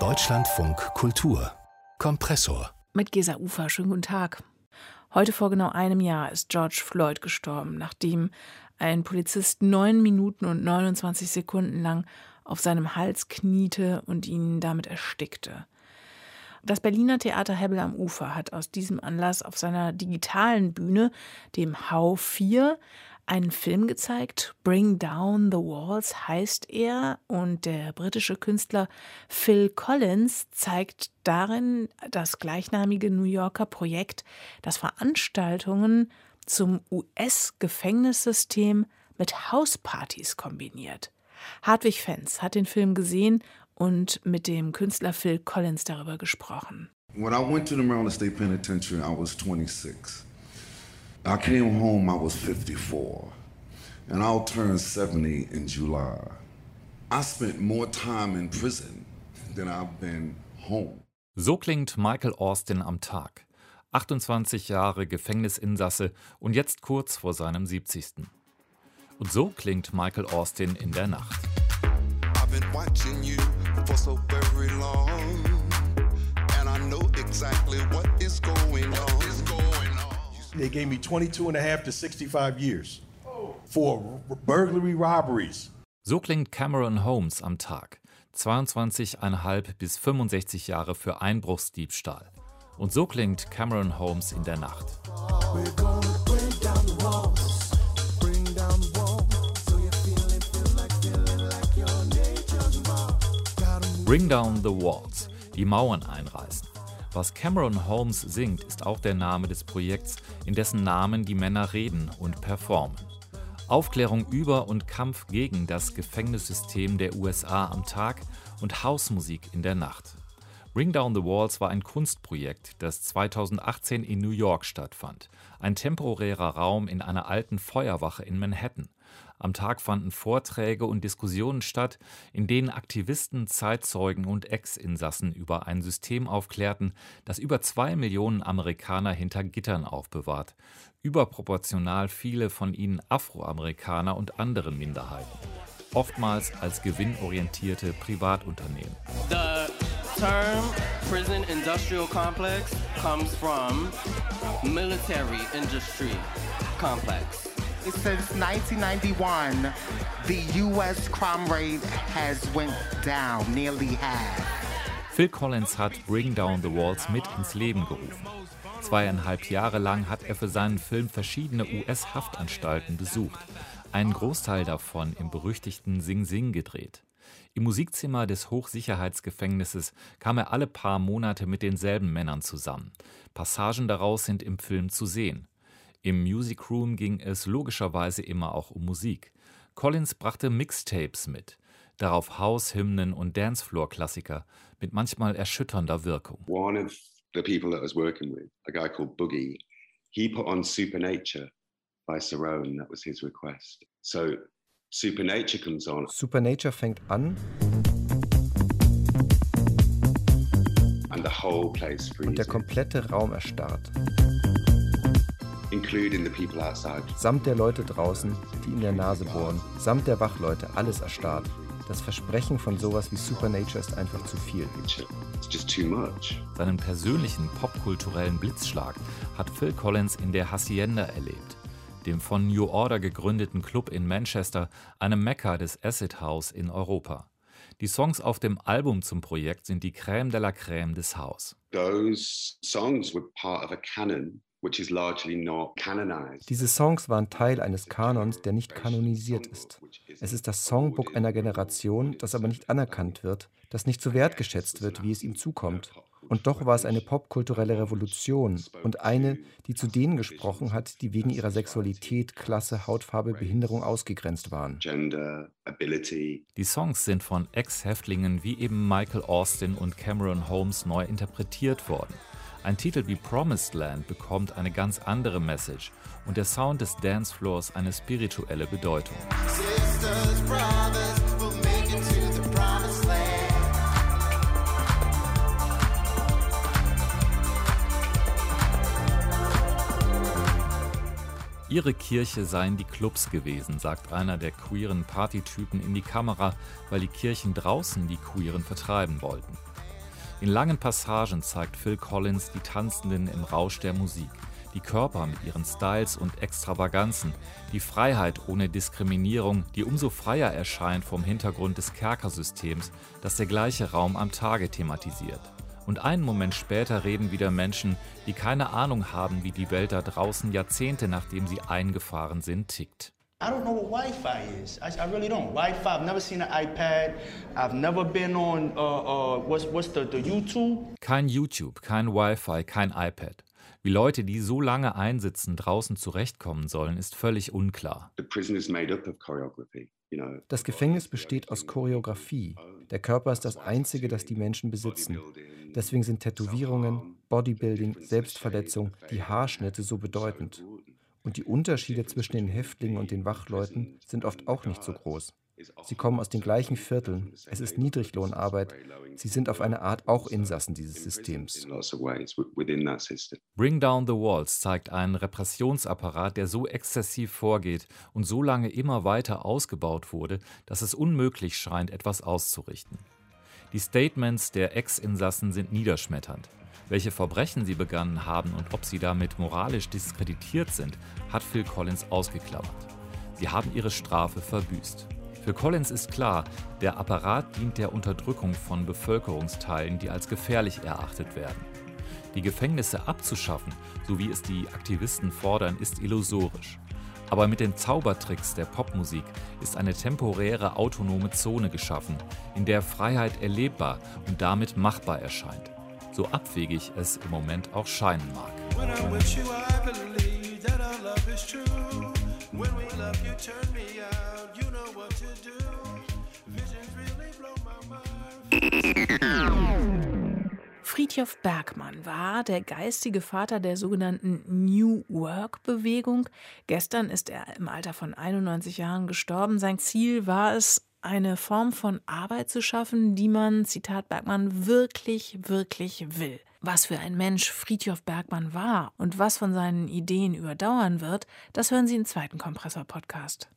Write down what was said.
Deutschlandfunk Kultur Kompressor mit Gesa Ufer. Schönen guten Tag. Heute vor genau einem Jahr ist George Floyd gestorben, nachdem ein Polizist neun Minuten und 29 Sekunden lang auf seinem Hals kniete und ihn damit erstickte. Das Berliner Theater Hebbel am Ufer hat aus diesem Anlass auf seiner digitalen Bühne, dem Hau 4, einen Film gezeigt. Bring Down the Walls heißt er. Und der britische Künstler Phil Collins zeigt darin das gleichnamige New Yorker Projekt, das Veranstaltungen zum US-Gefängnissystem mit Hauspartys kombiniert. Hartwig Fenz hat den Film gesehen und mit dem Künstler Phil Collins darüber gesprochen. When I went to the Maryland State Penitentiary, I was 26. I came home, I was 54. And I'll turn 70 in July. I spent more time in prison than I've been home. So klingt Michael Austin am Tag. 28 Jahre Gefängnisinsasse und jetzt kurz vor seinem 70. Und so klingt Michael Austin in der Nacht. I've been watching you for so very long. And I know exactly what is going on. They gave me 22 and a half to 65 years for burglary robberies. So klingt Cameron Holmes am Tag. 22,5 bis 65 Jahre für Einbruchsdiebstahl. Und so klingt Cameron Holmes in der Nacht. Bring down the walls, die Mauern einreißen. Was Cameron Holmes singt, ist auch der Name des Projekts, in dessen Namen die Männer reden und performen. Aufklärung über und Kampf gegen das Gefängnissystem der USA am Tag und Hausmusik in der Nacht. Ring Down the Walls war ein Kunstprojekt, das 2018 in New York stattfand. Ein temporärer Raum in einer alten Feuerwache in Manhattan. Am Tag fanden Vorträge und Diskussionen statt, in denen Aktivisten, Zeitzeugen und Ex-Insassen über ein System aufklärten, das über zwei Millionen Amerikaner hinter Gittern aufbewahrt. Überproportional viele von ihnen Afroamerikaner und andere Minderheiten. Oftmals als gewinnorientierte Privatunternehmen. The term prison industrial complex comes from military industry complex. Since 1991, the U.S. crime rate has went down nearly half. Phil Collins hat Bring Down the Walls mit ins Leben gerufen. Zweieinhalb Jahre lang hat er für seinen Film verschiedene US-Haftanstalten besucht. Einen Großteil davon im berüchtigten Sing Sing gedreht. Im Musikzimmer des Hochsicherheitsgefängnisses kam er alle paar Monate mit denselben Männern zusammen. Passagen daraus sind im Film zu sehen. Im Music Room ging es logischerweise immer auch um Musik. Collins brachte Mixtapes mit, darauf House-Hymnen und Dancefloor-Klassiker mit manchmal erschütternder Wirkung. One of the people that I was working with, a guy called Boogie, he put on Supernature by Cerrone. That was his request. So Supernature comes on. Supernature fängt an. And the whole place freezes. Und der komplette Raum erstarrt including the people outside. Samt der Leute draußen, die in der Nase bohren, samt der Wachleute, alles erstarrt. Das Versprechen von sowas wie Supernature ist einfach zu viel. Seinen persönlichen popkulturellen Blitzschlag hat Phil Collins in der Hacienda erlebt, dem von New Order gegründeten Club in Manchester, einem Mekka des Acid House in Europa. Die Songs auf dem Album zum Projekt sind die Crème de la Crème des House. Those songs were part of a canon diese Songs waren Teil eines Kanons, der nicht kanonisiert ist. Es ist das Songbook einer Generation, das aber nicht anerkannt wird, das nicht so wertgeschätzt wird, wie es ihm zukommt. Und doch war es eine popkulturelle Revolution und eine, die zu denen gesprochen hat, die wegen ihrer Sexualität, Klasse, Hautfarbe, Behinderung ausgegrenzt waren. Die Songs sind von Ex-Häftlingen wie eben Michael Austin und Cameron Holmes neu interpretiert worden. Ein Titel wie Promised Land bekommt eine ganz andere Message und der Sound des Dancefloors eine spirituelle Bedeutung. Ihre Kirche seien die Clubs gewesen, sagt einer der queeren Partytypen in die Kamera, weil die Kirchen draußen die Queeren vertreiben wollten. In langen Passagen zeigt Phil Collins die Tanzenden im Rausch der Musik, die Körper mit ihren Styles und Extravaganzen, die Freiheit ohne Diskriminierung, die umso freier erscheint vom Hintergrund des Kerkersystems, das der gleiche Raum am Tage thematisiert. Und einen Moment später reden wieder Menschen, die keine Ahnung haben, wie die Welt da draußen Jahrzehnte nachdem sie eingefahren sind, tickt. I don't know what Wi-Fi is. I, I really don't. Wi-Fi. I've never seen an iPad. I've never been on uh, uh, what's what's the, the YouTube. Kein YouTube, kein Wi-Fi, kein iPad. Wie Leute, die so lange einsitzen, draußen zurechtkommen sollen, ist völlig unklar. Das Gefängnis besteht aus Choreografie. Der Körper ist das Einzige, das die Menschen besitzen. Deswegen sind Tätowierungen, Bodybuilding, Selbstverletzung, die Haarschnitte so bedeutend. Und die Unterschiede zwischen den Häftlingen und den Wachleuten sind oft auch nicht so groß. Sie kommen aus den gleichen Vierteln. Es ist Niedriglohnarbeit. Sie sind auf eine Art auch Insassen dieses Systems. Bring Down the Walls zeigt einen Repressionsapparat, der so exzessiv vorgeht und so lange immer weiter ausgebaut wurde, dass es unmöglich scheint, etwas auszurichten. Die Statements der Ex-Insassen sind niederschmetternd. Welche Verbrechen sie begangen haben und ob sie damit moralisch diskreditiert sind, hat Phil Collins ausgeklammert. Sie haben ihre Strafe verbüßt. Für Collins ist klar, der Apparat dient der Unterdrückung von Bevölkerungsteilen, die als gefährlich erachtet werden. Die Gefängnisse abzuschaffen, so wie es die Aktivisten fordern, ist illusorisch. Aber mit den Zaubertricks der Popmusik ist eine temporäre autonome Zone geschaffen, in der Freiheit erlebbar und damit machbar erscheint so abwegig es im Moment auch scheinen mag. Friedhof Bergmann war der geistige Vater der sogenannten New Work-Bewegung. Gestern ist er im Alter von 91 Jahren gestorben. Sein Ziel war es, eine Form von Arbeit zu schaffen, die man, Zitat Bergmann, wirklich, wirklich will. Was für ein Mensch Friedhof Bergmann war und was von seinen Ideen überdauern wird, das hören Sie im zweiten Kompressor-Podcast.